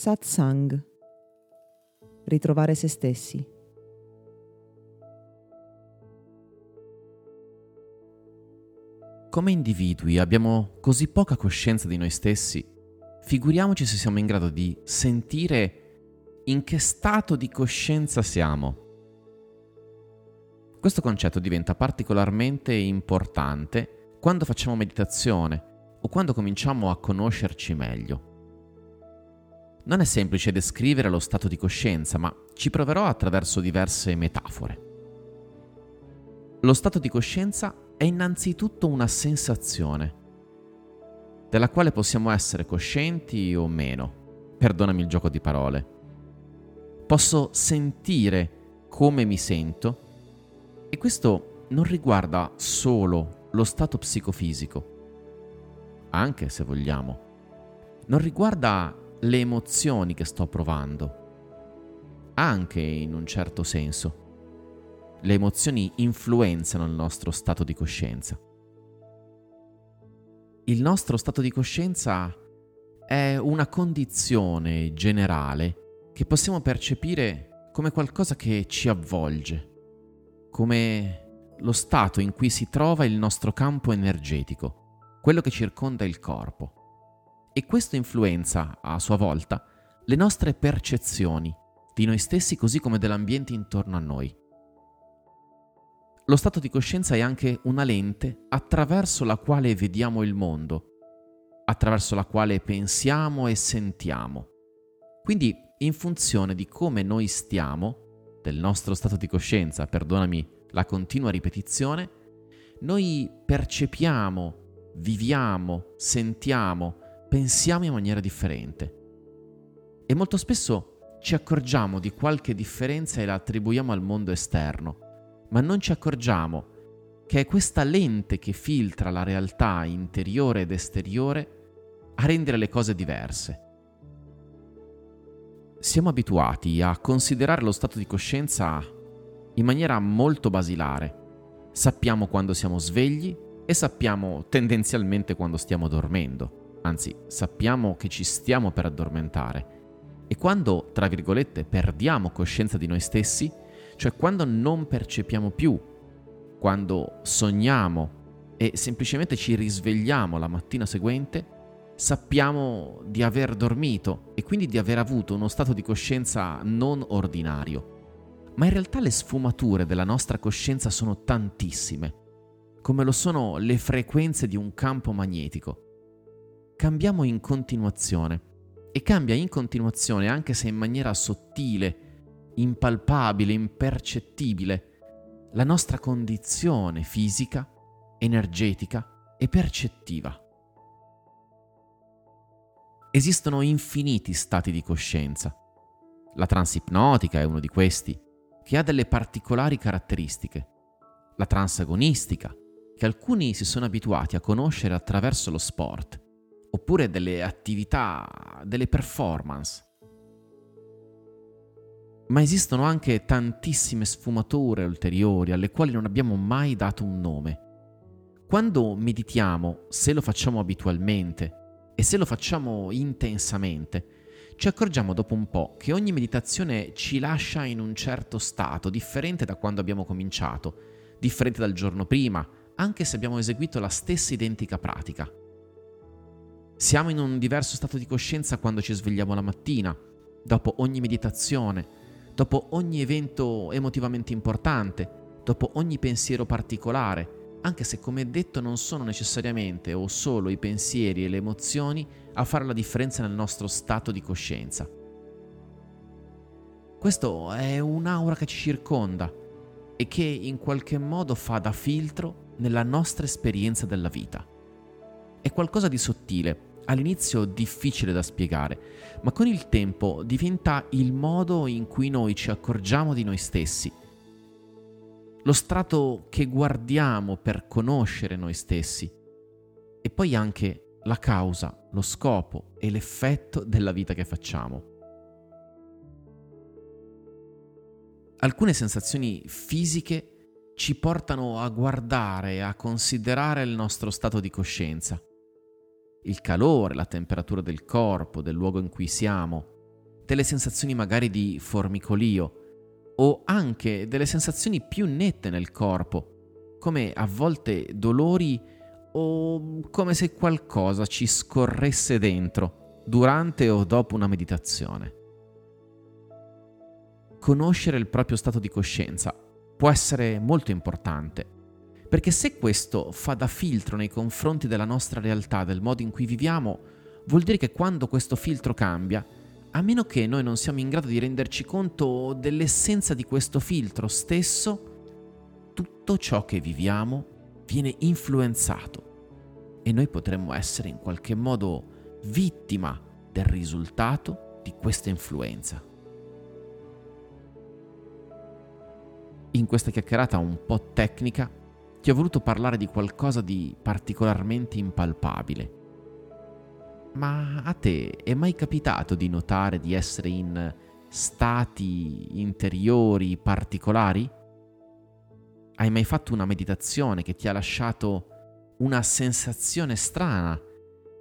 Satsang. Ritrovare se stessi. Come individui abbiamo così poca coscienza di noi stessi, figuriamoci se siamo in grado di sentire in che stato di coscienza siamo. Questo concetto diventa particolarmente importante quando facciamo meditazione o quando cominciamo a conoscerci meglio. Non è semplice descrivere lo stato di coscienza, ma ci proverò attraverso diverse metafore. Lo stato di coscienza è innanzitutto una sensazione, della quale possiamo essere coscienti o meno. Perdonami il gioco di parole. Posso sentire come mi sento e questo non riguarda solo lo stato psicofisico, anche se vogliamo. Non riguarda le emozioni che sto provando, anche in un certo senso le emozioni influenzano il nostro stato di coscienza. Il nostro stato di coscienza è una condizione generale che possiamo percepire come qualcosa che ci avvolge, come lo stato in cui si trova il nostro campo energetico, quello che circonda il corpo. E questo influenza, a sua volta, le nostre percezioni di noi stessi così come dell'ambiente intorno a noi. Lo stato di coscienza è anche una lente attraverso la quale vediamo il mondo, attraverso la quale pensiamo e sentiamo. Quindi, in funzione di come noi stiamo, del nostro stato di coscienza, perdonami la continua ripetizione, noi percepiamo, viviamo, sentiamo, pensiamo in maniera differente. E molto spesso ci accorgiamo di qualche differenza e la attribuiamo al mondo esterno ma non ci accorgiamo che è questa lente che filtra la realtà interiore ed esteriore a rendere le cose diverse. Siamo abituati a considerare lo stato di coscienza in maniera molto basilare. Sappiamo quando siamo svegli e sappiamo tendenzialmente quando stiamo dormendo, anzi sappiamo che ci stiamo per addormentare. E quando, tra virgolette, perdiamo coscienza di noi stessi, cioè quando non percepiamo più, quando sogniamo e semplicemente ci risvegliamo la mattina seguente, sappiamo di aver dormito e quindi di aver avuto uno stato di coscienza non ordinario. Ma in realtà le sfumature della nostra coscienza sono tantissime, come lo sono le frequenze di un campo magnetico. Cambiamo in continuazione e cambia in continuazione anche se in maniera sottile impalpabile, impercettibile, la nostra condizione fisica, energetica e percettiva. Esistono infiniti stati di coscienza. La transipnotica è uno di questi, che ha delle particolari caratteristiche. La transagonistica, che alcuni si sono abituati a conoscere attraverso lo sport, oppure delle attività, delle performance ma esistono anche tantissime sfumature ulteriori alle quali non abbiamo mai dato un nome. Quando meditiamo, se lo facciamo abitualmente e se lo facciamo intensamente, ci accorgiamo dopo un po' che ogni meditazione ci lascia in un certo stato, differente da quando abbiamo cominciato, differente dal giorno prima, anche se abbiamo eseguito la stessa identica pratica. Siamo in un diverso stato di coscienza quando ci svegliamo la mattina, dopo ogni meditazione, dopo ogni evento emotivamente importante, dopo ogni pensiero particolare, anche se come detto non sono necessariamente o solo i pensieri e le emozioni a fare la differenza nel nostro stato di coscienza. Questo è un'aura che ci circonda e che in qualche modo fa da filtro nella nostra esperienza della vita. È qualcosa di sottile, all'inizio difficile da spiegare, ma con il tempo diventa il modo in cui noi ci accorgiamo di noi stessi. Lo strato che guardiamo per conoscere noi stessi e poi anche la causa, lo scopo e l'effetto della vita che facciamo. Alcune sensazioni fisiche ci portano a guardare a considerare il nostro stato di coscienza il calore, la temperatura del corpo, del luogo in cui siamo, delle sensazioni magari di formicolio o anche delle sensazioni più nette nel corpo, come a volte dolori o come se qualcosa ci scorresse dentro durante o dopo una meditazione. Conoscere il proprio stato di coscienza può essere molto importante, perché se questo fa da filtro nei confronti della nostra realtà, del modo in cui viviamo, vuol dire che quando questo filtro cambia, a meno che noi non siamo in grado di renderci conto dell'essenza di questo filtro stesso, tutto ciò che viviamo viene influenzato e noi potremmo essere in qualche modo vittima del risultato di questa influenza. In questa chiacchierata un po' tecnica ti ho voluto parlare di qualcosa di particolarmente impalpabile ma a te è mai capitato di notare di essere in stati interiori particolari? Hai mai fatto una meditazione che ti ha lasciato una sensazione strana,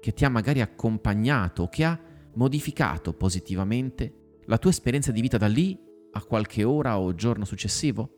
che ti ha magari accompagnato, che ha modificato positivamente la tua esperienza di vita da lì a qualche ora o giorno successivo?